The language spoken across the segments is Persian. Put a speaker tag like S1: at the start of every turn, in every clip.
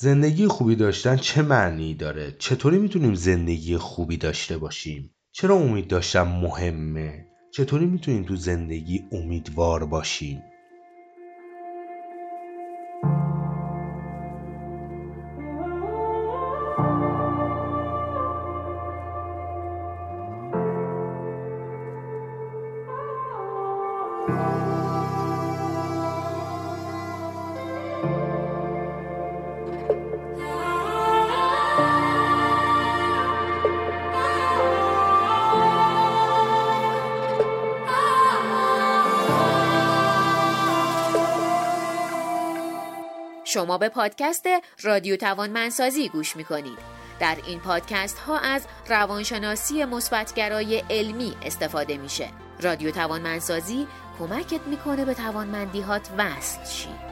S1: زندگی خوبی داشتن چه معنی داره؟ چطوری می‌تونیم زندگی خوبی داشته باشیم؟ چرا امید داشتن مهمه؟ چطوری می‌تونیم تو زندگی امیدوار باشیم؟
S2: به پادکست رادیو توانمندسازی گوش می کنید. در این پادکست ها از روانشناسی مثبتگرای علمی استفاده میشه. رادیو توانمندسازی کمکت می‌کنه به توانمندیهات وصل شی.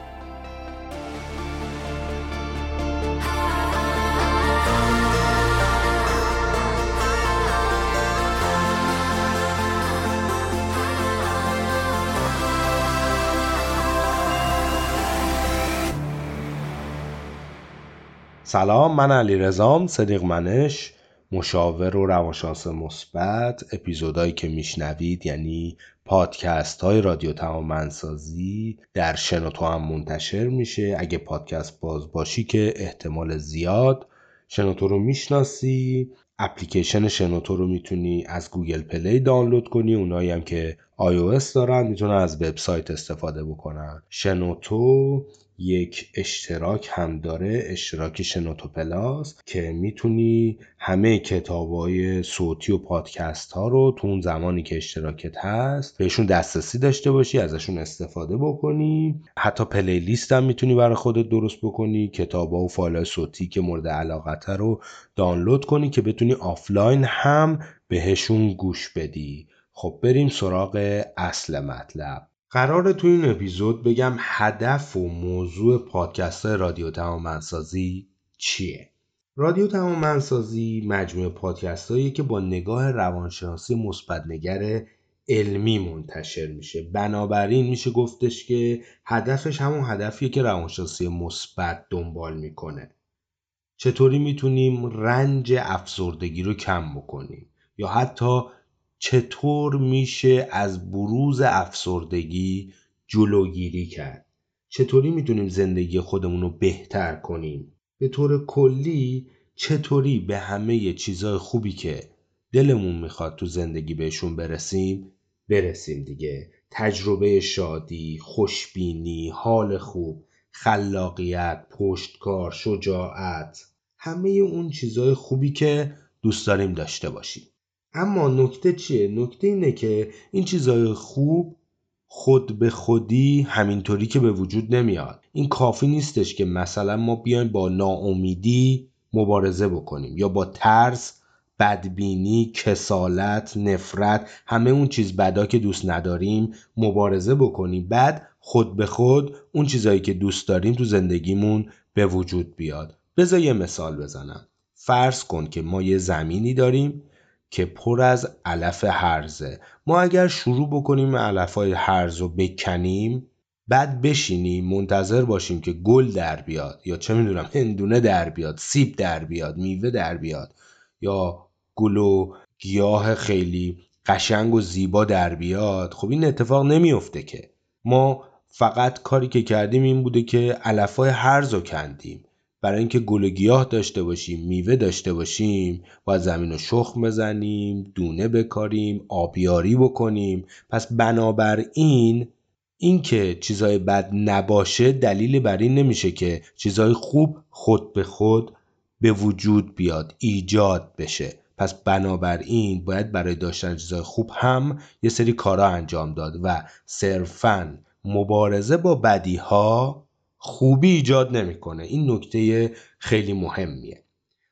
S1: سلام من علیرضام صدیق منش مشاور و روانشناس مثبت. اپیزودهایی که میشنوید یعنی پادکست های رادیو توانمندسازی در شنوتو هم منتشر میشه. اگه پادکست باز باشی که احتمال زیاد شنوتو رو می‌شناسی اپلیکیشن شنوتو رو می‌تونی از Google Play دانلود کنی. اونایی هم که iOS دارن می‌تونن از وبسایت استفاده بکنن. شنوتو یک اشتراک هم داره اشتراک شنوتو Plus که می‌تونی همه کتاب های صوتی و پادکست ها رو تو اون زمانی که اشتراکت هست بهشون دسترسی داشته باشی ازشون استفاده بکنی. حتی playlist هم می‌تونی برای خودت درست بکنی. کتاب ها و فایل صوتی که مورد علاقته رو دانلود کنی که بتونی آفلاین هم بهشون گوش بدی. خب بریم سراغ اصل مطلب. قرار تو این اپیزود بگم هدف و موضوع پادکست رادیو توانمندسازی چیه؟ رادیو توانمندسازی مجموعه پادکست هایی که با نگاه روانشناسی مثبتنگر علمی منتشر میشه. بنابراین میشه گفتش که هدفش همون هدفیه که روانشناسی مثبت دنبال می‌کنه. چطوری می‌تونیم رنج افسردگی رو کم بکنیم؟ یا حتی چطور میشه از بروز افسردگی جلوگیری کرد؟ چطوری می‌تونیم زندگی خودمون رو بهتر کنیم؟ به طور کلی چطوری به همه چیزای خوبی که دلمون می‌خواد تو زندگی بهشون برسیم برسیم دیگه؟ تجربه شادی، خوشبینی، حال خوب، خلاقیت، پشتکار، شجاعت همه اون چیزای خوبی که دوست داریم داشته باشیم. اما نکته چیه؟ نکته اینه که این چیزهای خوب خود به خودی همینطوری که به وجود نمیاد. این کافی نیستش که مثلا ما بیایم با ناامیدی مبارزه بکنیم یا با ترس بدبینی کسالت نفرت همه اون چیز بدا که دوست نداریم مبارزه بکنیم. بعد خود به خود اون چیزهایی که دوست داریم تو زندگیمون به وجود بیاد. بذار یه مثال بزنم. فرض کن که ما یه زمینی داریم که پر از علف هرزه ما اگر شروع بکنیم علف های هرز رو بکنیم بعد بشینیم منتظر باشیم که گل در بیاد یا چه می‌دونم هندونه در بیاد سیب در بیاد میوه در بیاد یا گل و گیاه خیلی قشنگ و زیبا در بیاد. خب این اتفاق نمیفته که. ما فقط کاری که کردیم این بوده که علفای هرز رو کندیم. برای اینکه گل و گیاه داشته باشیم میوه داشته باشیم باید زمین رو شخم بزنیم دونه بکاریم آبیاری بکنیم. پس بنابراین اینکه چیزای بد نباشه دلیل بر این نمیشه که چیزای خوب خود به خود به وجود بیاد ایجاد بشه. پس بنابراین باید برای داشتن چیزای خوب هم یه سری کارا انجام داد و صرفا مبارزه با بدی ها خوبی ایجاد نمی‌کنه. این نکته خیلی مهمیه.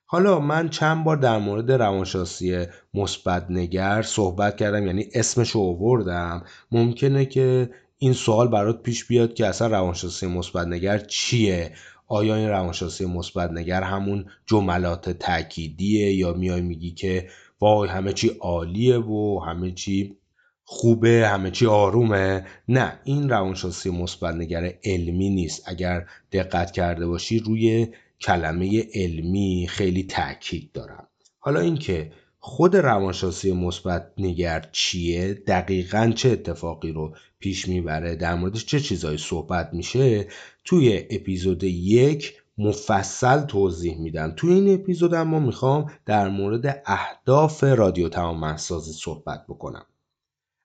S1: حالا من چند بار در مورد روانشناسی مثبت نگر صحبت کردم یعنی اسمش رو آوردم. ممکنه که این سوال برات پیش بیاد که اصلا روانشناسی مثبت نگر چیه؟ آیا این روانشناسی مثبت نگر همون جملات تأکیدیه یا میای میگی که وای همه چی عالیه و همه چی خوبه همه چی آرومه. نه این روانشناسی مثبت نگر علمی نیست. اگر دقت کرده باشی روی کلمه علمی خیلی تاکید دارم. حالا اینکه خود روانشناسی مثبت نگر چیه دقیقا چه اتفاقی رو پیش می‌بره در موردش چه چیزایی صحبت میشه توی اپیزود یک مفصل توضیح میدم. توی این اپیزود ما می‌خوام در مورد اهداف رادیو تمام صحبت بکنم.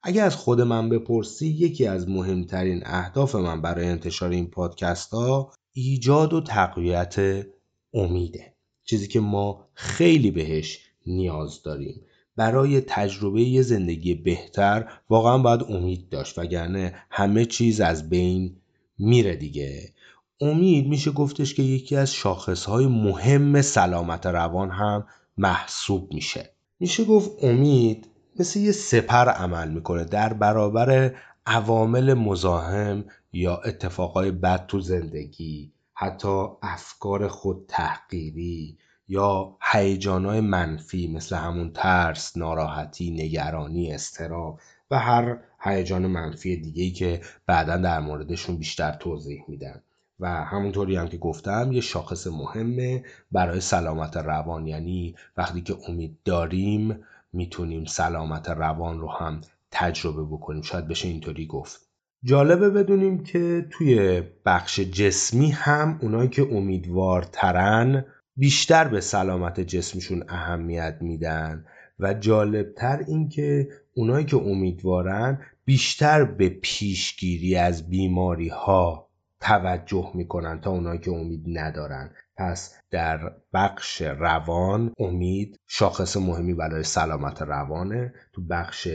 S1: اگر از خود من بپرسی یکی از مهمترین اهداف من برای انتشار این پادکست ها ایجاد و تقویت امیده. چیزی که ما خیلی بهش نیاز داریم. برای تجربه زندگی بهتر واقعا باید امید داشت وگرنه همه چیز از بین میره دیگه. امید میشه گفتش که یکی از شاخصهای مهم سلامت روان هم محسوب میشه. میشه گفت امید مثل یه سپر عمل می‌کنه. در برابر عوامل مزاحم یا اتفاقای بد تو زندگی حتی افکار خود تحقیری یا هیجانهای منفی مثل همون ترس، ناراحتی، نگرانی، استراب و هر هیجان منفی دیگهی که بعدا در موردشون بیشتر توضیح میدن. و همونطوری هم که گفتم یه شاخص مهمه برای سلامت روان. یعنی وقتی که امید داریم می‌تونیم سلامت روان رو هم تجربه بکنیم. شاید بشه اینطوری گفت. جالبه بدونیم که توی بخش جسمی هم اونایی که امیدوارترن بیشتر به سلامت جسمشون اهمیت میدن. و جالبتر این که اونایی که امیدوارن بیشتر به پیشگیری از بیماری ها توجه می‌کنن تا اونایی که امید ندارن. پس در بخش روان امید شاخص مهمی برای سلامت روانه. تو بخش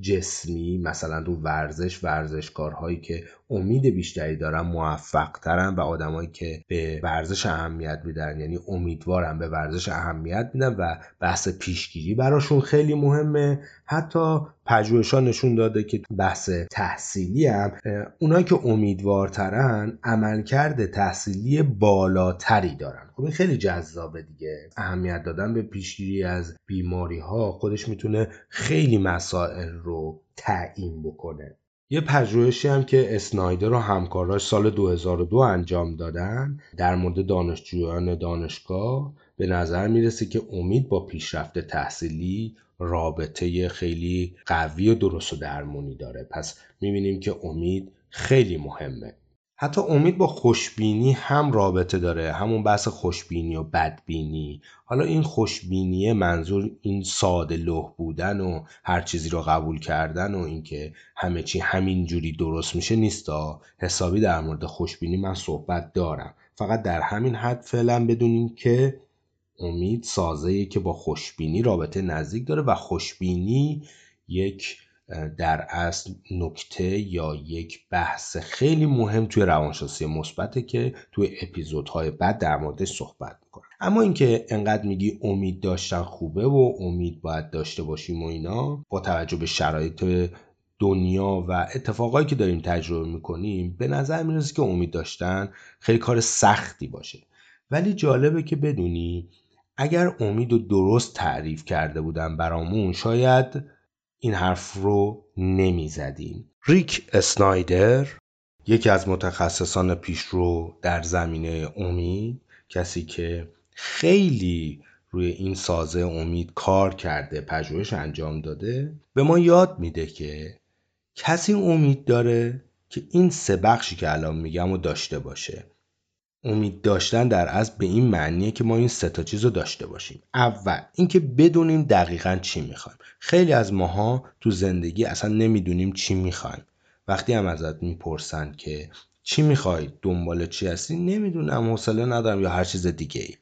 S1: جسمی مثلا تو ورزش ورزشکارهایی که امید بیشتری دارن موفق ترن و آدمایی که به ورزش اهمیت میدن. یعنی امیدوارن به ورزش اهمیت میدن و بحث پیشگیری براشون خیلی مهمه. حتی پژوهش‌ها نشون داده که بحث تحصیلی هم اونایی که امیدوارترن عملکرد تحصیلی بالاتری دارن. خب این خیلی جذابه دیگه. اهمیت دادن به پیشگیری از بیماری ها خودش می‌تونه خیلی مسائل رو تعیین بکنه. یه پژوهشی هم که اسنایدر و همکاراش سال 2002 انجام دادن در مورد دانشجویان دانشگاه به نظر می‌رسه که امید با پیشرفت تحصیلی رابطه خیلی قوی و درست و درمونی داره. پس می‌بینیم که امید خیلی مهمه. حتی امید با خوشبینی هم رابطه داره همون بحث خوشبینی و بدبینی. حالا این خوشبینی منظور این ساده لح بودن و هر چیزی رو قبول کردن و اینکه همه چی همین جوری درست میشه نیستا. حسابی در مورد خوشبینی من صحبت دارم. فقط در همین حد فعلا بدونین که امید سازه که با خوشبینی رابطه نزدیک داره و خوشبینی یک در اصل نکته یا یک بحث خیلی مهم توی روانشناسی مثبته که توی اپیزودهای بعد در موردش صحبت می‌کنم. اما اینکه انقدر میگی امید داشتن خوبه و امید باید داشته باشیم و اینا با توجه به شرایط دنیا و اتفاقایی که داریم تجربه می‌کنیم به نظر می‌رسه که امید داشتن خیلی کار سختی باشه. ولی جالبه که بدونی اگر امید رو درست تعریف کرده بودن برامون شاید این حرف رو نمی زدیم. ریک اسنایدر یکی از متخصصان پیشرو در زمینه امید کسی که خیلی روی این سازه امید کار کرده پژوهش انجام داده به ما یاد میده که کسی امید داره که این سه بخشی که الان میگم رو داشته باشه امید داشتن در اصل به این معنیه که ما این سه تا چیز رو داشته باشیم. اول اینکه بدونیم دقیقا چی می‌خوایم. خیلی از ماها تو زندگی اصلا نمی‌دونیم چی می‌خوایم. وقتی هم ازت می‌پرسن که چی می‌خوای دنبال چی هستی نمی‌دونم حوصله ندارم یا هر چیز دیگه ای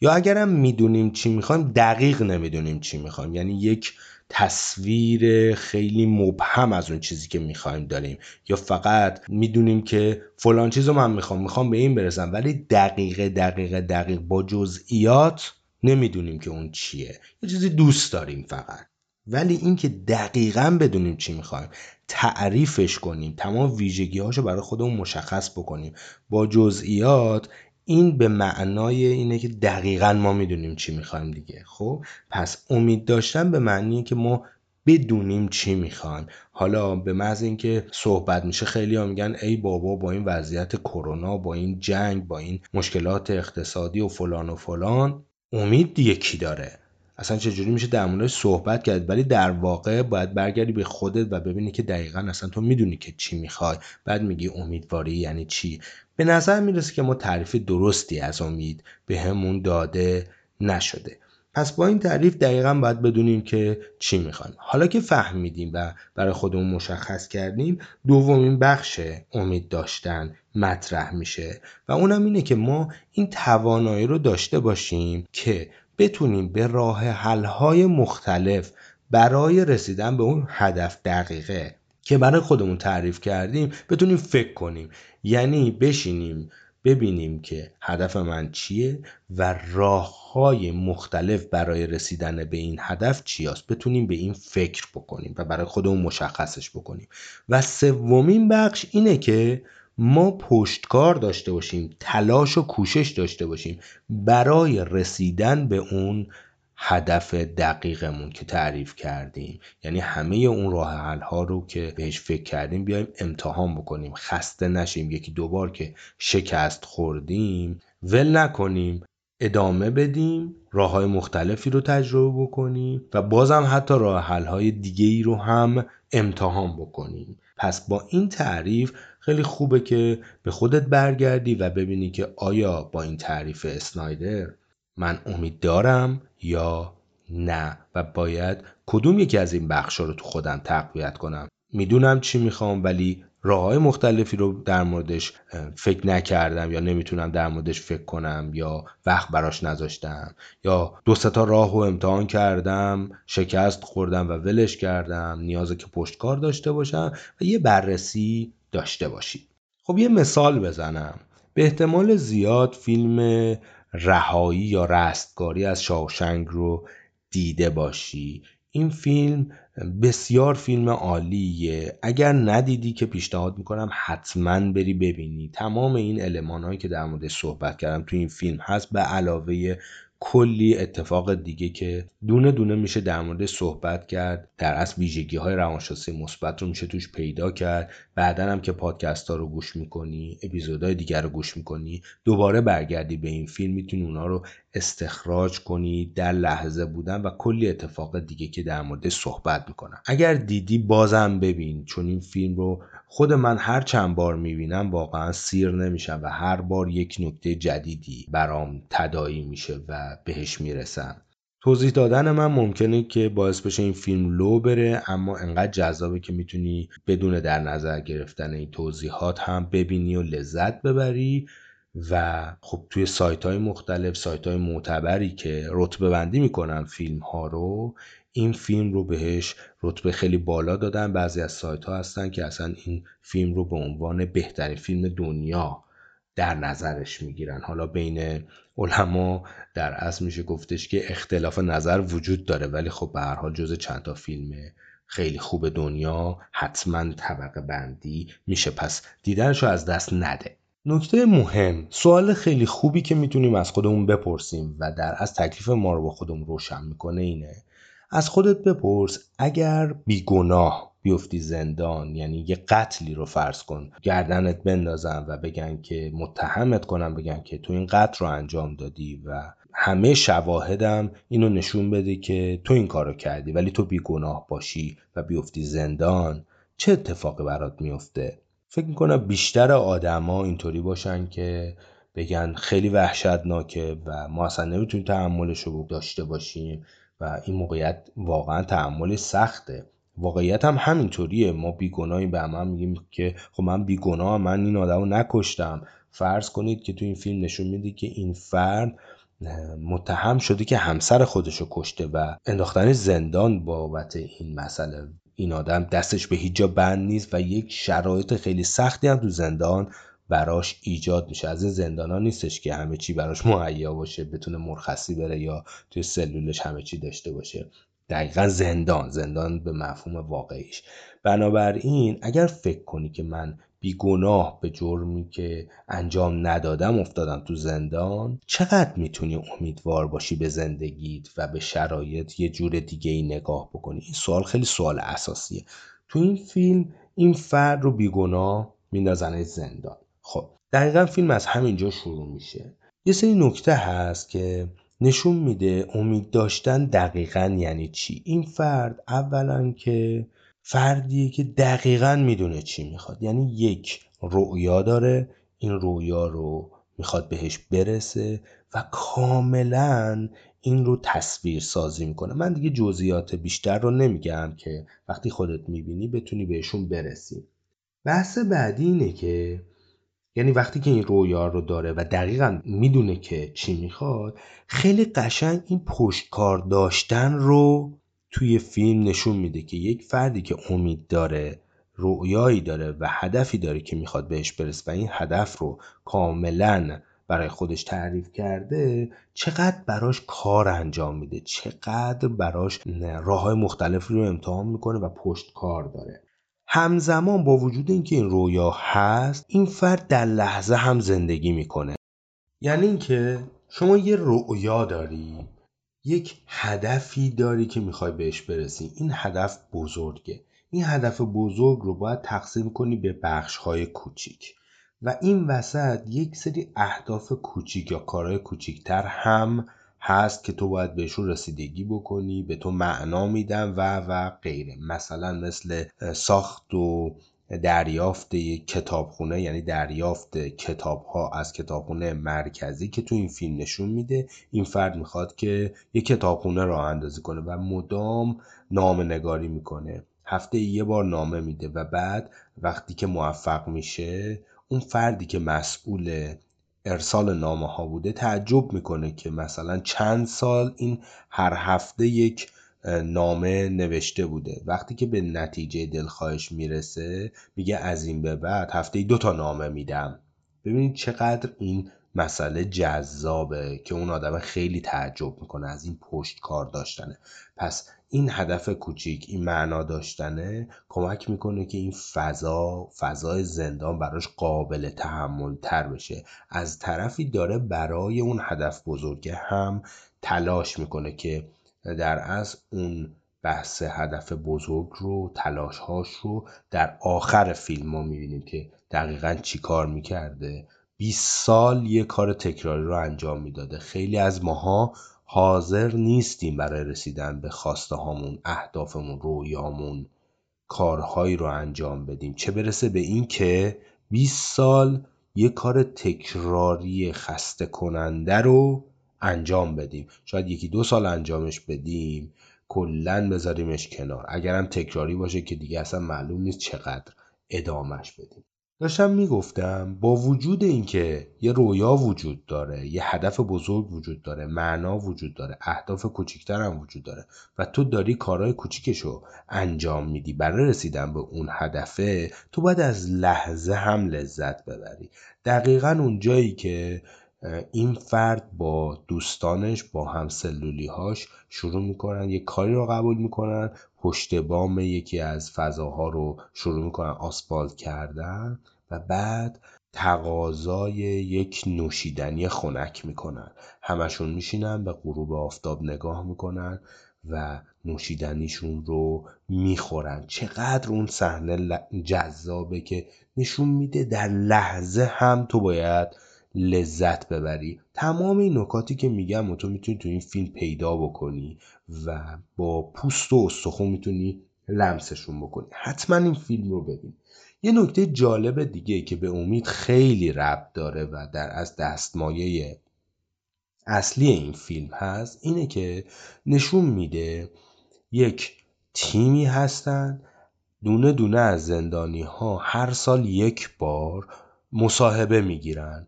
S1: یا اگرم می‌دونیم چی می‌خوایم دقیق نمی‌دونیم چی می‌خوایم. یعنی یک تصویر خیلی مبهم از اون چیزی که می‌خوایم داریم. یا فقط می‌دونیم که فلان چیز رو من می‌خوام می‌خوام به این برسم ولی دقیقه دقیقه دقیق با جزئیات نمی‌دونیم که اون چیه. یه چیزی دوست داریم فقط. ولی اینکه دقیقا بدونیم چی می‌خوایم تعریفش کنیم تمام ویژگی هاشو برای خودمون مشخص بکنیم. با جزئیات این به معنای اینه که دقیقا ما می‌دونیم چی می‌خوایم دیگه خب؟ پس امید داشتن به معنیه که ما بدونیم چی می‌خوان حالا به محض اینکه صحبت میشه خیلی ها میگن ای بابا با این وضعیت کرونا با این جنگ با این مشکلات اقتصادی و فلان و فلان امید یکی داره؟ اصلا چجوری میشه در موردش صحبت کرد؟ ولی در واقع باید برگردی به خودت و ببینی که دقیقا اصلا تو می‌دونی که چی می‌خوای. بعد میگی امیدواری یعنی چی؟ به نظر می‌رسه که ما تعریف درستی از امید به همون داده نشده. پس با این تعریف دقیقا باید بدونیم که چی می‌خوایم. حالا که فهمیدیم و برای خودمون مشخص کردیم دومین بخش امید داشتن مطرح میشه و اونم اینه که ما این توانایی رو داشته باشیم که بتونیم به راه حلهای مختلف برای رسیدن به اون هدف دقیقه که برای خودمون تعریف کردیم بتونیم فکر کنیم. یعنی بشینیم ببینیم که هدف من چیه و راه های مختلف برای رسیدن به این هدف چی است بتونیم به این فکر بکنیم و برای خودمون مشخصش بکنیم. و سومین بخش اینه که ما پشتکار داشته باشیم تلاش و کوشش داشته باشیم برای رسیدن به اون هدف دقیقمون که تعریف کردیم. یعنی همه اون راه حل ها رو که بهش فکر کردیم بیایم امتحان بکنیم. خسته نشیم. یکی دوبار که شکست خوردیم ول نکنیم. ادامه بدیم راه های مختلفی رو تجربه بکنیم و بازم حتی راه حل های دیگه ای رو هم امتحان بکنیم. پس با این تعریف خیلی خوبه که به خودت برگردی و ببینی که آیا با این تعریف اسنایدر من امید دارم یا نه و باید کدوم یکی از این بخش رو تو خودم تقویت کنم. می‌دونم چی می‌خوام ولی راه های مختلفی رو در موردش فکر نکردم یا نمی‌تونم در موردش فکر کنم یا وقت براش نذاشتم یا دو تا راه رو امتحان کردم شکست خوردم و ولش کردم نیازه که پشتکار داشته باشم و یه بررسی داشته باشید خب یه مثال بزنم. به احتمال زیاد فیلم رهایی یا رستگاری از شاوشنگ رو دیده باشی. این فیلم بسیار فیلم عالیه. اگر ندیدی که پیشنهاد می‌کنم حتما بری ببینی. تمام این المانهایی که در مورد صحبت کردم تو این فیلم هست. به علاوه کلی اتفاق دیگه که دونه دونه میشه در مورد صحبت کرد در اصل ویژگی های روانشناسی مثبت رو میشه توش پیدا کرد. بعدا هم که پادکست ها رو گوش می‌کنی اپیزودهای دیگر رو گوش می‌کنی دوباره برگردی به این فیلم می‌تونی اونا رو استخراج کنی در لحظه بودن و کلی اتفاق دیگه که در مورد صحبت می‌کنن. اگر دیدی بازم ببین چون این فیلم رو خود من هر چند بار می‌بینم واقعا سیر نمیشم و هر بار یک نکته جدیدی برام تدایی میشه و بهش می‌رسم. توضیح دادن من ممکنه که باعث بشه این فیلم لو بره اما انقدر جذابه که می‌تونی بدون در نظر گرفتن این توضیحات هم ببینی و لذت ببری و خب توی سایت های مختلف سایت های معتبری که رتبه بندی می‌کنن فیلم ها رو این فیلم رو بهش رتبه خیلی بالا دادن. بعضی از سایت ها هستن که اصلا این فیلم رو به عنوان بهترین فیلم دنیا در نظرش می‌گیرن. حالا بین علما در اصل میشه گفتش که اختلاف نظر وجود داره ولی خب به هر حال جز چند تا فیلم خیلی خوب دنیا حتما طبقه بندی میشه. پس دیدنش رو از دست نده. نکته مهم سوال خیلی خوبی که می‌تونیم از خودمون بپرسیم و در از تکلیف ما رو با خودمون روشن می‌کنه اینه از خودت بپرس اگر بیگناه بیفتی زندان یعنی یه قتلی رو فرض کن گردنت بندازن و بگن که متهمت کنن بگن که تو این قتل رو انجام دادی و همه شواهدم اینو نشون بده که تو این کارو کردی ولی تو بیگناه باشی و بیفتی زندان چه اتفاقی برات میفته فکر می‌کنم بیشتر آدما اینطوری باشن که بگن خیلی وحشتناکه و ما اصلا نمی‌تونیم تحملش رو داشته باشیم. و این موقعیت واقعا تحمل سخته. واقعیت هم همینطوریه. ما بیگناهی به هم میگیم که خب من بیگناه من این آدم رو نکشتم. فرض کنید که تو این فیلم نشون میده که این فرد متهم شده که همسر خودش رو کشته و انداختن زندان بابت این مسئله. این آدم دستش به هیچ جا بند نیست و یک شرایط خیلی سختی هم تو زندان براش ایجاد میشه. از زندان ها نیستش که همه چی براش مهیا باشه بتونه مرخصی بره یا توی سلولش همه چی داشته باشه. دقیقا زندان زندان به مفهوم واقعیش. بنابراین اگر فکر کنی که من بیگناه به جرمی که انجام ندادم افتادم تو زندان چقدر می‌تونی امیدوار باشی به زندگیت و به شرایط یه جور دیگه ای نگاه بکنی؟ این سوال خیلی سوال اساسیه. تو این فیلم این فرد رو بیگناه میندازن زندان. خب دقیقا فیلم از همینجا شروع میشه. یه سری نکته هست که نشون میده امید داشتن دقیقا یعنی چی. این فرد اولا که فردیه که دقیقا می‌دونه چی می‌خواد. یعنی یک رؤیا داره این رؤیا رو می‌خواد بهش برسه و کاملا این رو تصویر سازی می‌کنه. من دیگه جزئیات بیشتر رو نمیگم که وقتی خودت می‌بینی بتونی بهشون برسی. بحث بعدی اینه که یعنی وقتی که این رویا رو داره و دقیقا می‌دونه که چی می‌خواد خیلی قشنگ این پشتکار داشتن رو توی فیلم نشون میده که یک فردی که امید داره رویایی داره و هدفی داره که می‌خواد بهش برسه و این هدف رو کاملا برای خودش تعریف کرده چقدر براش کار انجام میده چقدر براش راه های مختلفی رو امتحان می‌کنه و پشت کار داره. همزمان با وجود اینکه این رویا هست این فرد در لحظه هم زندگی می‌کنه. یعنی اینکه شما یه رویا داری یک هدفی داری که می‌خوای بهش برسی. این هدف بزرگه. این هدف بزرگ رو باید تقسیم کنی به بخش های کوچیک. و این وسط یک سری اهداف کوچیک یا کارهای کوچیکتر هم هست که تو باید بهشون رسیدگی بکنی به تو معنا میدن و و غیره. مثلا مثل ساخت و دریافت یک کتابخونه یعنی دریافت کتاب ها از کتابخونه مرکزی که تو این فیلم نشون میده این فرد می‌خواد که یک کتابخونه راه اندازی کنه و مدام نامه نگاری می‌کنه. هفته یه بار نامه میده و بعد وقتی که موفق میشه اون فردی که مسئول ارسال نامه ها بوده تعجب می‌کنه که مثلا چند سال این هر هفته یک نامه نوشته بوده. وقتی که به نتیجه دلخواهش می‌رسه میگه از این به بعد هفته دو تا نامه میدم. ببینید چقدر این مسئله جذابه که اون آدم خیلی تعجب می‌کنه از این پشت کار داشتنه. پس این هدف کوچیک این معنا داشتنه کمک می‌کنه که این فضا فضای زندان براش قابل تحمل تر بشه. از طرفی داره برای اون هدف بزرگه هم تلاش می‌کنه که در از اون بحث هدف بزرگ رو تلاشهاش رو در آخر فیلم ما می‌بینیم که دقیقا چی کار می‌کرده. 20 سال یه کار تکراری رو انجام می‌داده. خیلی از ماها حاضر نیستیم برای رسیدن به خواسته هامون اهدافمون رویامون کارهایی رو انجام بدیم. چه برسه به این که 20 سال یه کار تکراری خسته کننده رو انجام بدیم. شاید یکی دو سال انجامش بدیم کلا بذاریمش کنار. اگرم تکراری باشه که دیگه اصلا معلوم نیست چقدر ادامش بدیم. داشتم می‌گفتم با وجود اینکه یه رویا وجود داره یه هدف بزرگ وجود داره معنا وجود داره اهداف کوچیکتر هم وجود داره و تو داری کارهای کوچیکشو انجام میدی برای رسیدن به اون هدفه تو باید از لحظه هم لذت ببری. دقیقا اون جایی که این فرد با دوستانش با هم هاش شروع می‌کنن یه کاری رو قبول می‌کنن پشت بام یکی از فضاها رو شروع می‌کنن آسفالت کردن و بعد تقاضای یک نوشیدنی خنک می‌کنن. همشون میشینن به غروب آفتاب نگاه می‌کنن و نوشیدنیشون رو می‌خورن. چقدر اون صحنه جذابه که نشون میده در لحظه هم تو باید لذت ببری. تمام این نکاتی که میگم و تو می‌تونی تو این فیلم پیدا بکنی و با پوست و استخون می‌تونی لمسشون بکنی. حتما این فیلم رو ببین. یه نکته جالب دیگه که به امید خیلی ربط داره و در از دستمایه اصلی این فیلم هست اینه که نشون میده یک تیمی هستن. دونه دونه از زندانی ها هر سال یک بار مصاحبه می‌گیرن.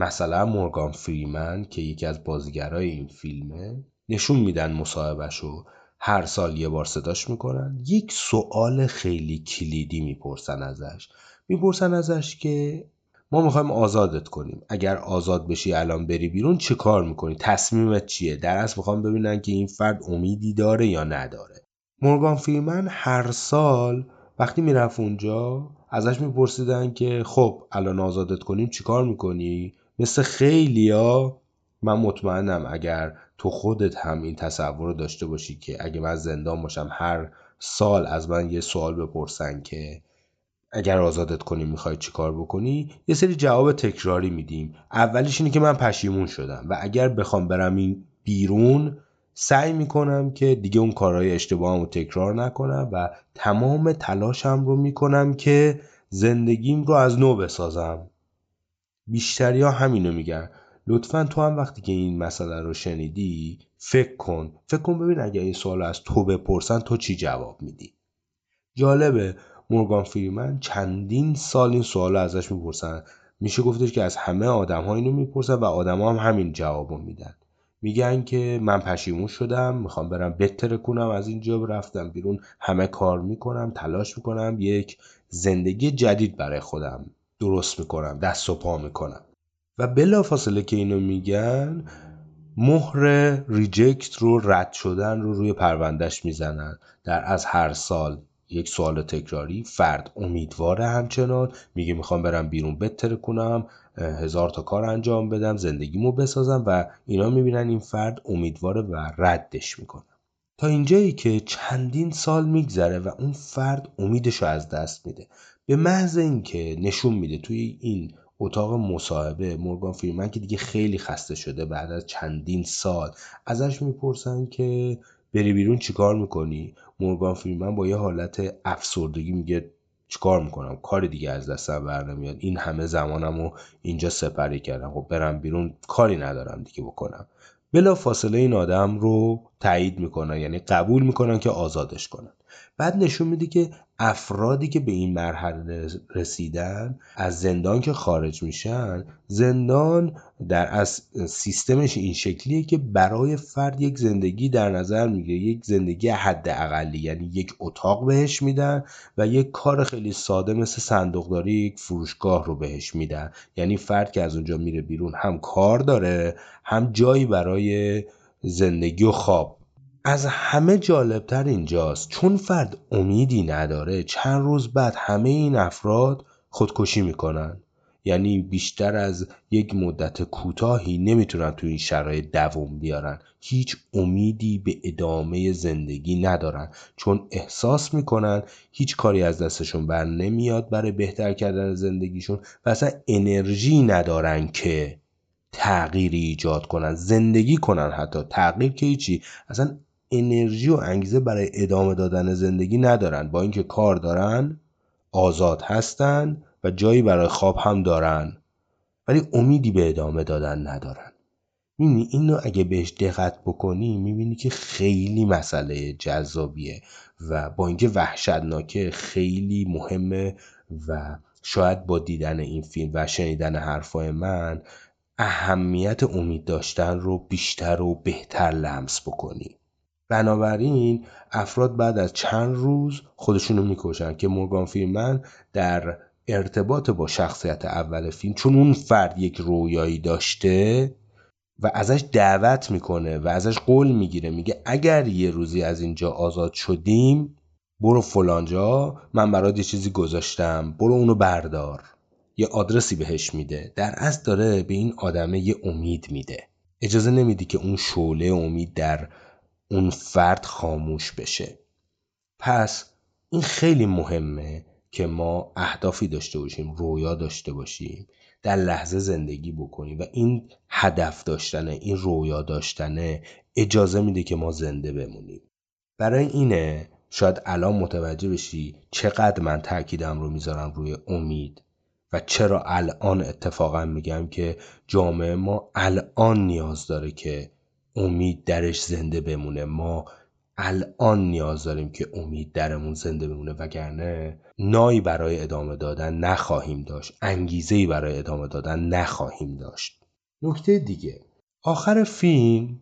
S1: مثلا مورگان فریمن که یکی از بازیگرای این فیلمه نشون میدن مصاحبهشو هر سال یه بار صداش می‌کنن. یک سوال خیلی کلیدی می‌پرسن ازش. می‌پرسن ازش که ما می‌خوایم آزادت کنیم. اگر آزاد بشی الان بری بیرون چه کار می‌کنی؟ تصمیمت چیه؟ در اصل می‌خوام ببینن که این فرد امیدی داره یا نداره. مورگان فریمن هر سال وقتی می‌رفت اونجا ازش میپرسیدن که خب الان آزادت کنیم چیکار می‌کنی؟ مثل خیلیا من مطمئنم اگر تو خودت هم این تصور رو داشته باشی که اگه من زندان باشم هر سال از من یه سوال بپرسن که اگر آزادت کنیم می‌خوای چیکار بکنی یه سری جواب تکراری میدیم. اولیش اینه که من پشیمون شدم و اگر بخوام برم این بیرون سعی می‌کنم که دیگه اون کارهای اشتباهم رو تکرار نکنم و تمام تلاشم رو می‌کنم که زندگیم رو از نو بسازم. بیشتری ها همینو میگن. لطفا تو هم وقتی که این مسئله رو شنیدی فکر کن. فکر کن ببین اگر این سوال از تو بپرسن تو چی جواب میدی؟ جالبه. مورگان فریمن چندین سال این سوال ازش می‌پرسن. میشه گفتش که از همه آدم ها اینو می‌پرسن و آدم ها هم همین جوابو میدن. میگن که من پشیمون شدم می‌خوام برم بتره کنم از اینجا رفتم بیرون همه کار می‌کنم تلاش می‌کنم یک زندگی جدید برای خودم. درست می‌کنم دست و پا می‌کنم. و بلا فاصله که اینو میگن مهر ریجکت رو رد شدن رو روی پروندهش می‌زنن. در از هر سال یک سوال تکراری فرد امیدواره همچنان. میگه می‌خوام برم بیرون بتره کنم هزار تا کار انجام بدم زندگیمو بسازم و اینا می‌بینن این فرد امیدواره و ردش می‌کنه. تا اینجایی که چندین سال میگذره و اون فرد امیدش رو از دست میده. به محض اینکه نشون میده توی این اتاق مصاحبه مورگان فریمن که دیگه خیلی خسته شده بعد از چندین سال ازش می‌پرسن که بری بیرون چیکار می‌کنی؟ مورگان فریمن با یه حالت افسردگی میگه چیکار می‌کنم؟ کار دیگه از دستم بر نمیاد. این همه زمانم رو اینجا سپری کردم. خب برم بیرون کاری ندارم دیگه بکنم. بلا فاصله این آدم رو تایید می‌کنن یعنی قبول می‌کنن که آزادش کنن. بعد نشون میده که افرادی که به این مرحله رسیدن از زندان که خارج میشن زندان در از سیستمش این شکلیه که برای فرد یک زندگی در نظر می‌گیره یک زندگی حد اقلی یعنی یک اتاق بهش میدن و یک کار خیلی ساده مثل صندوقداری یک فروشگاه رو بهش میدن. یعنی فرد که از اونجا میره بیرون هم کار داره هم جایی برای زندگی و خواب از همه جالبتر اینجاست. چون فرد امیدی نداره چند روز بعد همه این افراد خودکشی می‌کنن. یعنی بیشتر از یک مدت کوتاهی نمی‌تونن تو این شرایط دووم بیارن. هیچ امیدی به ادامه زندگی ندارن. چون احساس می‌کنن هیچ کاری از دستشون بر نمیاد برای بهتر کردن زندگیشون و اصلا انرژی ندارن که تغییری ایجاد کنن زندگی کنن حتی. تغییر که هیچی. اصلا انرژی و انگیزه برای ادامه دادن زندگی ندارن. با اینکه کار دارن آزاد هستن و جایی برای خواب هم دارن. ولی امیدی به ادامه دادن ندارن. می‌بینی؟ اینو اگه بهش دقت بکنی می‌بینی که خیلی مسئله جذابیه و با اینکه وحشتناکه خیلی مهمه و شاید با دیدن این فیلم و شنیدن حرفای من اهمیت امید داشتن رو بیشتر و بهتر لمس بکنی. بنابراین افراد بعد از چند روز خودشونو می‌کشن که مورگان فیلمن در ارتباط با شخصیت اول فیلم چون اون فرد یک رویایی داشته و ازش دعوت می‌کنه و ازش قول می‌گیره میگه اگر یه روزی از اینجا آزاد شدیم برو فلانجا من برات یه چیزی گذاشتم برو اونو بردار. یه آدرسی بهش میده. در اصل داره به این آدمه یه امید میده. اجازه نمیدی که اون شعله امید در اون فرد خاموش بشه. پس این خیلی مهمه که ما اهدافی داشته باشیم رویا داشته باشیم در لحظه زندگی بکنیم و این هدف داشتنه این رویا داشتنه اجازه میده که ما زنده بمونیم. برای اینه شاید الان متوجه بشی چقدر من تاکیدم رو می‌ذارم روی امید و چرا الان اتفاقا میگم که جامعه ما الان نیاز داره که امید درش زنده بمونه. ما الان نیاز داریم که امید درمون زنده بمونه وگرنه نایی برای ادامه دادن نخواهیم داشت. انگیزه برای ادامه دادن نخواهیم داشت. نکته دیگه. آخر فیلم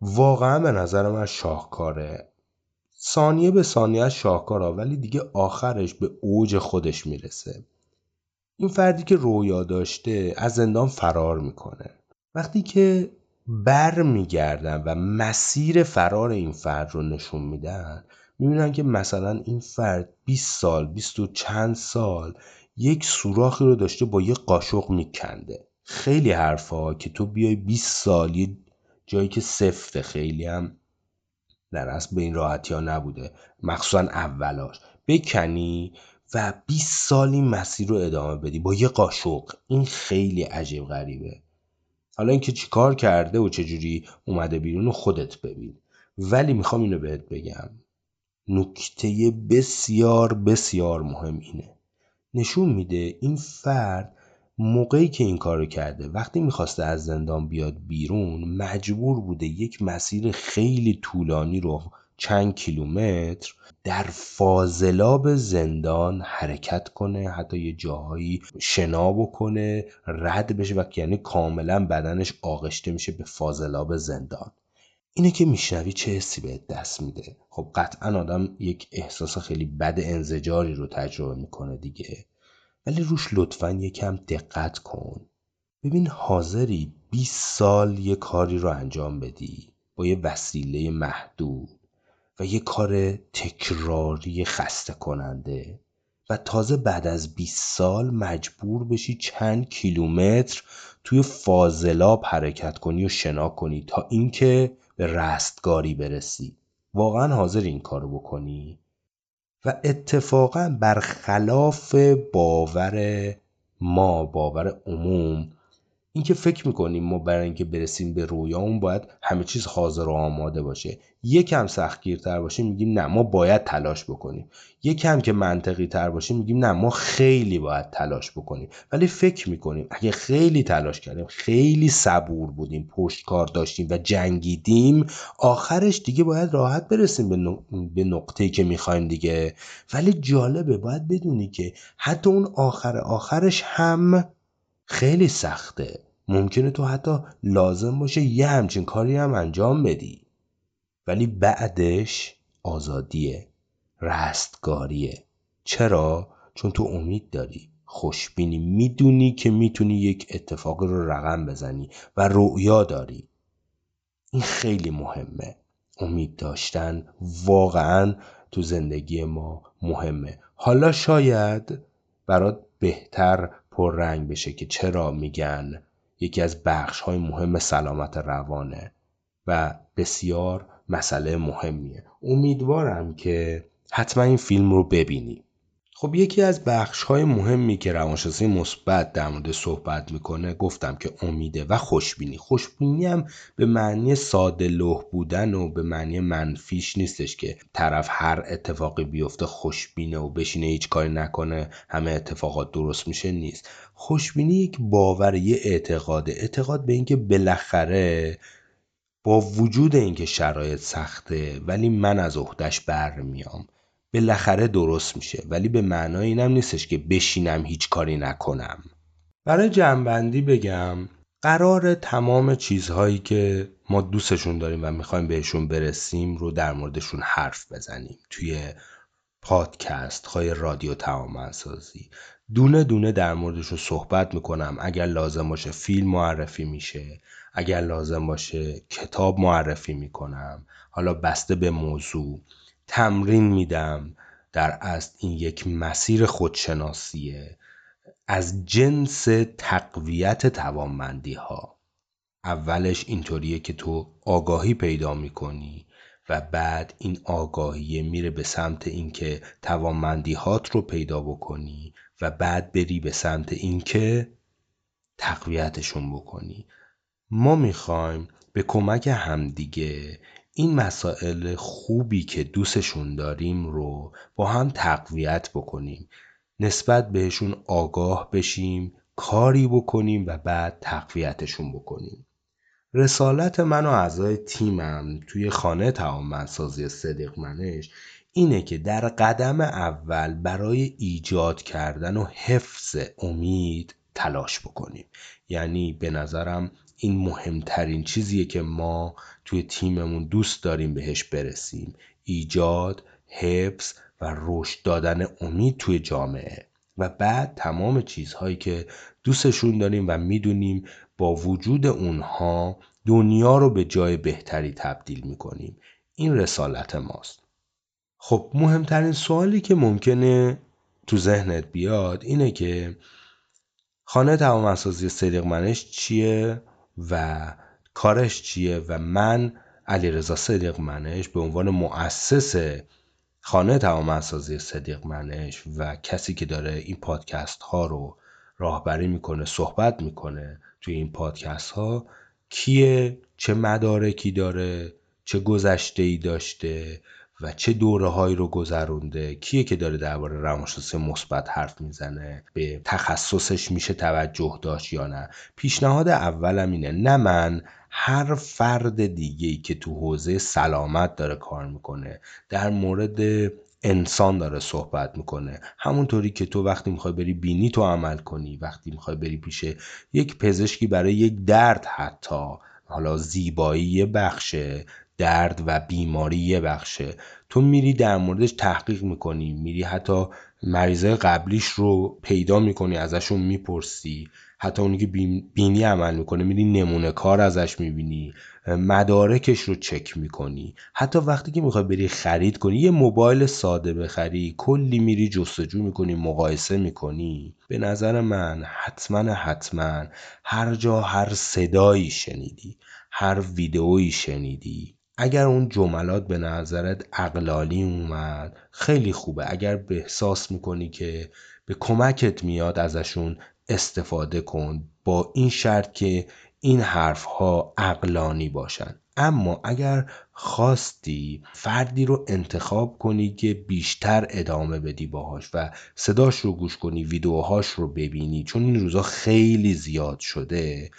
S1: واقعا به نظر من شاهکاره. ثانیه به ثانیه شاهکاره ولی دیگه آخرش به اوج خودش می‌رسه. این فردی که رویا داشته از زندان فرار می‌کنه. وقتی که بر میگردن و مسیر فرار این فرد رو نشون میدن می‌بینن که مثلا این فرد 20 سال 20 و چند سال یک سوراخی رو داشته با یه قاشق میکنده. خیلی حرفا که تو بیای 20 سال یه جایی که سفته خیلی هم در اصل به این راحتی ها نبوده. مخصوصا اولاش. بکنی و 20 سال این مسیر رو ادامه بدی با یه قاشق. این خیلی عجیب غریبه. حالا اینکه چیکار کرده و چجوری اومده بیرون خودت ببین. ولی می‌خوام اینو بهت بگم. نکته بسیار بسیار مهم اینه. نشون میده این فرد موقعی که این کارو کرده وقتی می‌خواسته از زندان بیاد بیرون مجبور بوده یک مسیر خیلی طولانی رو چند کیلومتر در فاضلاب زندان حرکت کنه حتی یه جاهایی شنا بکنه رد بشه و یعنی کاملا بدنش آغشته میشه به فاضلاب زندان. اینه که میشنوی چه حسی بهت دست میده. خب قطعا آدم یک احساس خیلی بد انزجاری رو تجربه می‌کنه دیگه. ولی روش لطفا یکم دقت کن. ببین حاضری 20 سال یه کاری رو انجام بدی. با یه وسیله محدود. و یه کار تکراری خسته کننده و تازه بعد از 20 سال مجبور بشی چند کیلومتر توی فاضلاب حرکت کنی و شنا کنی تا اینکه به رستگاری برسی. واقعا حاضر این کارو بکنی؟ و اتفاقا برخلاف باور ما باور عموم اینکه فکر می‌کنیم ما برای اینکه برسیم به رویامون باید همه چیز حاضر و آماده باشه. یکم سختگیرتر باشه میگیم نه ما باید تلاش بکنیم. یکم که منطقی تر باشه میگیم نه ما خیلی باید تلاش بکنیم. ولی فکر می‌کنیم اگه خیلی تلاش کردیم خیلی صبور بودیم پشت کار داشتیم و جنگیدیم آخرش دیگه باید راحت برسیم به, نقطه‌ای که می‌خوایم دیگه. ولی جالبه باید بدونی که حتی اون آخر آخرش هم خیلی سخته. ممکنه تو حتی لازم باشه یه همچین کاری هم انجام بدی. ولی بعدش آزادیه. رستگاریه. چرا؟ چون تو امید داری. خوشبینی. می‌دونی که می‌تونی یک اتفاق رو رقم بزنی و رؤیا داری. این خیلی مهمه. امید داشتن واقعا تو زندگی ما مهمه. حالا شاید برات بهتر پررنگ بشه که چرا میگن یکی از بخش های مهم سلامت روانه و بسیار مسئله مهمیه. امیدوارم که حتما این فیلم رو ببینی. خب یکی از بخش های مهمی که روانشناسی مثبت در مورد صحبت می‌کنه گفتم که امیده و خوشبینی. خوشبینی هم به معنی ساده لوح بودن و به معنی منفیش نیستش که طرف هر اتفاقی بیفته خوشبینه و بشینه هیچ کاری نکنه همه اتفاقات درست میشه نیست. خوشبینی یک باور یه اعتقاده. اعتقاد به اینکه بالاخره با وجود اینکه شرایط سخته ولی من از عهدهش برمیام. بالاخره درست میشه. ولی به معنای اینم نیستش که بشینم هیچ کاری نکنم. برای جنبندی بگم قرار تمام چیزهایی که ما دوستشون داریم و می‌خوایم بهشون برسیم رو در موردشون حرف بزنیم. توی پادکست های رادیو توامنسازی دونه دونه در موردشون صحبت می‌کنم. اگر لازم باشه فیلم معرفی میشه. اگر لازم باشه کتاب معرفی می‌کنم. حالا بسته به موضوع. تمرین میدم در اصل این یک مسیر خودشناسیه از جنس تقویت توانمندی ها اولش اینطوریه که تو آگاهی پیدا می‌کنی و بعد این آگاهی میره به سمت اینکه توانمندی هات رو پیدا بکنی و بعد بری به سمت اینکه تقویتشون بکنی. ما می‌خوایم به کمک همدیگه این مسائل خوبی که دوستشون داریم رو با هم تقویت بکنیم. نسبت بهشون آگاه بشیم کاری بکنیم و بعد تقویتشون بکنیم. رسالت من و اعضای تیمم توی خانه توانمندسازی صدیق منش اینه که در قدم اول برای ایجاد کردن و حفظ امید تلاش بکنیم. یعنی به نظرم این مهمترین چیزیه که ما توی تیممون دوست داریم بهش برسیم. ایجاد حفظ و رشد دادن امید توی جامعه. و بعد تمام چیزهایی که دوستشون داریم و می‌دونیم با وجود اونها دنیا رو به جای بهتری تبدیل می‌کنیم. این رسالت ماست. خب مهمترین سوالی که ممکنه تو ذهنت بیاد اینه که خانه توانمندسازی صدیق منش چیه؟ و کارش چیه؟ و من علیرضا صدیق منش به عنوان مؤسس خانه توانمندسازی صدیق منش و کسی که داره این پادکست ها رو راهبری می‌کنه صحبت می‌کنه توی این پادکست ها کیه؟ چه مدارکی داره؟ چه گذشته ای داشته؟ و چه دوره هایی رو گذرونده کیه که داره درباره روانشناسی مثبت حرف می‌زنه به تخصصش میشه توجه داشت یا نه. پیشنهاد اولم اینه نه من هر فرد دیگه ای که تو حوزه سلامت داره کار می‌کنه در مورد انسان داره صحبت می‌کنه. همونطوری که تو وقتی می‌خوای بری بینی تو عمل کنی وقتی می‌خوای بری پیش یک پزشکی برای یک درد حتی حالا زیبایی بخشه درد و بیماری یه بخشه. تو میری در موردش تحقیق می‌کنی میری حتی مریضای قبلیش رو پیدا می‌کنی ازشون می‌پرسی. حتی اونی که بینی عمل می‌کنه میری نمونه کار ازش می‌بینی مدارکش رو چک می‌کنی. حتی وقتی که می‌خوای بری خرید کنی یه موبایل ساده بخری. کلی میری جستجو می‌کنی مقایسه می‌کنی. به نظر من حتما حتما هر جا هر صدایی شنیدی هر ویدئویی شنیدی اگر اون جملات به نظرت اقلالی اومد خیلی خوبه. اگر به احساس می‌کنی که به کمکت میاد ازشون استفاده کن با این شرط که این حرف ها اقلانی باشن. اما اگر خواستی فردی رو انتخاب کنی که بیشتر ادامه بدی باهاش و صداش رو گوش کنی ویدیوهاش رو ببینی چون این روزا خیلی زیاد شده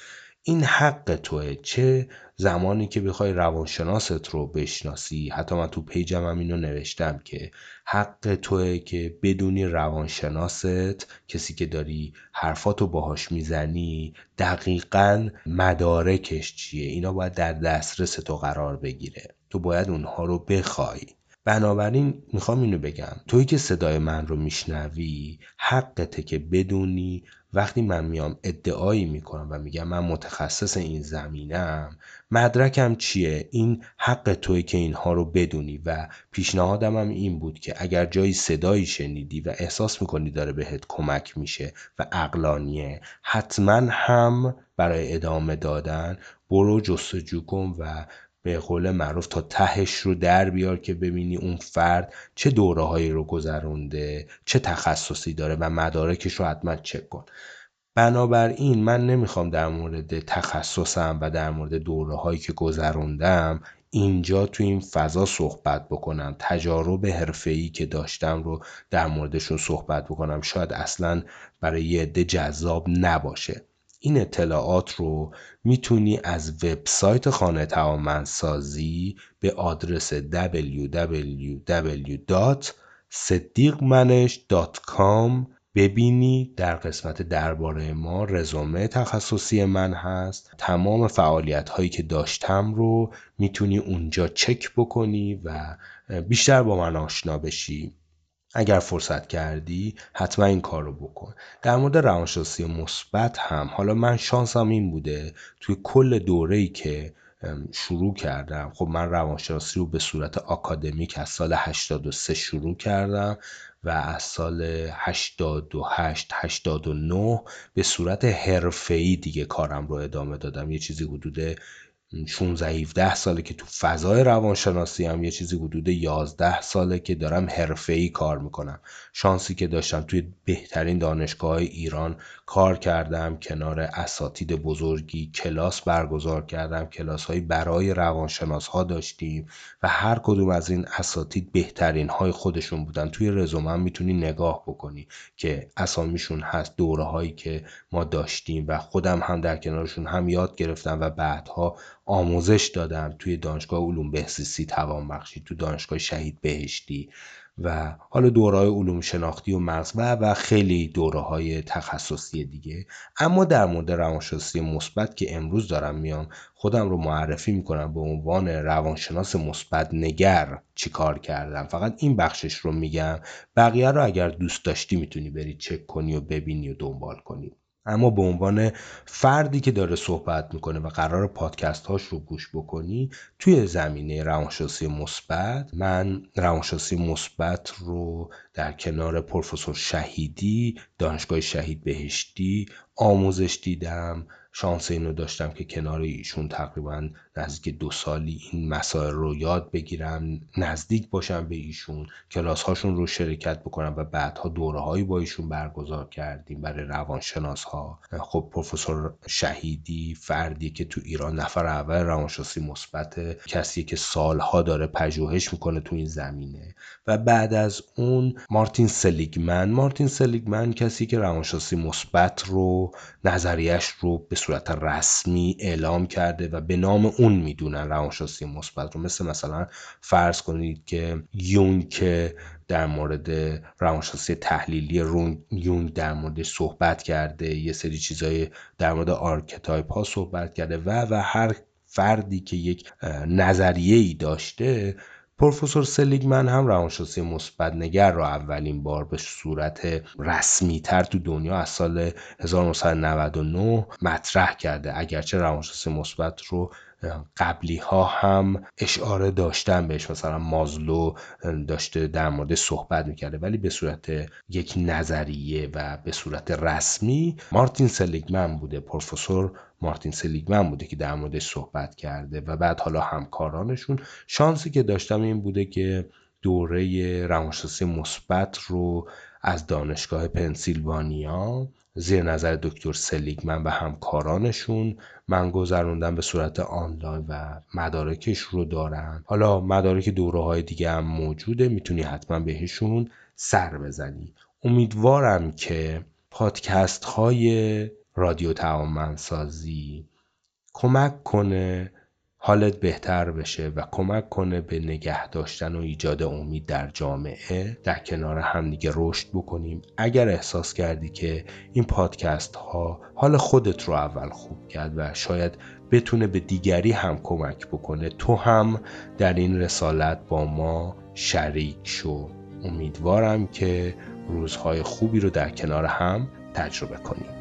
S1: این حق توه. چه زمانی که بخوای روانشناست رو بشناسی. حتی من تو پیجم هم اینو نوشتم که حق توه که بدونی روانشناست. کسی که داری حرفاتو باهاش می‌زنی دقیقا مدارکش چیه؟ اینا باید در دسترس تو قرار بگیره. تو باید اونها رو بخوای. بنابراین می‌خوام اینو بگم. توی که صدای من رو میشنوی حقته که بدونی وقتی من میام ادعایی می‌کنم و میگم من متخصص این زمینم مدرکم چیه؟ این حق توی که اینها رو بدونی و پیشنهادم هم این بود که اگر جایی صدایی شنیدی و احساس می‌کنی داره بهت کمک میشه و اقلانیه حتما هم برای ادامه دادن برو جستجو کن و به قول معروف تا تهش رو در بیار که ببینی اون فرد چه دوره هایی رو گذرونده چه تخصصی داره و مدارکش رو حتما چک کن. بنابراین من نمی‌خوام در مورد تخصصم و در مورد دوره هایی که گذروندم اینجا تو این فضا صحبت بکنم. تجارب حرفه‌ای که داشتم رو در موردشون صحبت بکنم. شاید اصلا برای یه عده جذاب نباشه. این اطلاعات رو می‌تونی از وبسایت خانه توانمندسازی به آدرس www.sediqmanage.com ببینی. در قسمت درباره ما رزومه تخصصی من هست. تمام فعالیت هایی که داشتم رو می‌تونی اونجا چک بکنی و بیشتر با من آشنا بشی. اگر فرصت کردی حتما این کار رو بکن. در مورد روانشناسی مثبت هم حالا من شانسم این بوده توی کل دوره ای که شروع کردم خب من روانشناسی رو به صورت آکادمیک از سال 83 شروع کردم و از سال 88 89 به صورت حرفه‌ای دیگه کارم رو ادامه دادم. یه چیزی حدود 16 17 ساله که تو فضای روانشناسی هم یه چیزی حدود 11 ساله که دارم حرفه‌ای کار می‌کنم. شانسی که داشتم توی بهترین دانشگاه ایران کار کردم کنار اساتید بزرگی کلاس برگزار کردم کلاس های برای روانشناس ها داشتیم و هر کدوم از این اساتید بهترین های خودشون بودن. توی رزومه می‌تونی نگاه بکنی که اسامیشون هست دوره هایی که ما داشتیم و خودم هم در کنارشون هم یاد گرفتم و بعدها آموزش دادم توی دانشگاه علوم بهزیستی توانبخشی تو دانشگاه شهید بهشتی و حالا دوره های علوم شناختی و مغز و و خیلی دوره های تخصصی دیگه. اما در مورد روانشناسی مثبت که امروز دارم میام خودم رو معرفی می‌کنم به عنوان روانشناس مثبت نگر چی کار کردم. فقط این بخشش رو میگم. بقیه رو اگر دوست داشتی می‌تونی بری چک کنی و ببینی و دنبال کنی. اما به عنوان فردی که داره صحبت می‌کنه و قرار پادکست هاش رو گوش بکنی توی زمینه روانشناسی مثبت من روانشناسی مثبت رو در کنار پروفسور شهیدی دانشگاه شهید بهشتی آموزش دیدم. شانس اینو داشتم که کنار ایشون تقریبا نزدیک دو سالی این مسائل رو یاد بگیرم نزدیک باشم به ایشون کلاس هاشون رو شرکت بکنم و بعدها دوره هایی با ایشون برگزار کردیم برای روانشناس ها خب پروفسور شهیدی فردی که تو ایران نفر اول روانشناسی مثبت کسی که سالها داره پژوهش می‌کنه تو این زمینه. و بعد از اون مارتین سلیگمن. مارتین سلیگمن کسی که روانشناسی مثبت رو نظریش رو به صورت رسمی اعلام کرده و به نام اون می‌دونن روانشناسی مثبت رو. مثل مثلا فرض کنید که یونگ که در مورد روانشناسی تحلیلی یونگ در مورد صحبت کرده یه سری چیزای در مورد archetype ها صحبت کرده و و هر فردی که یک نظریه ای داشته پروفسور سلیگمن هم روانشناسی مثبت نگر را اولین بار به صورت رسمی تر تو دنیا از سال 1999 مطرح کرده. اگرچه روانشناسی مثبت رو قبلی ها هم اشاره داشتن بهش. مثلا مازلو داشته در مورد صحبت می‌کرده ولی به صورت یک نظریه و به صورت رسمی مارتین سلیگمن بوده. پروفسور مارتین سلیگمن بوده که در موردش صحبت کرده و بعد حالا همکارانشون. شانسی که داشتم این بوده که دوره روانشناسی مثبت رو از دانشگاه پنسیلوانیا زیر نظر دکتر سلیگمن و همکارانشون من گذروندم به صورت آنلاین و مدارکش رو دارم حالا مدارک دوره های دیگه هم موجوده می‌تونی حتما بهشون سر بزنی. امیدوارم که پادکست های رادیو توانمندسازی کمک کنه حالت بهتر بشه و کمک کنه به نگه داشتن و ایجاد امید در جامعه در کنار همدیگه رشد بکنیم. اگر احساس کردی که این پادکست ها حال خودت رو اول خوب کرد و شاید بتونه به دیگری هم کمک بکنه تو هم در این رسالت با ما شریک شو. امیدوارم که روزهای خوبی رو در کنار هم تجربه کنیم.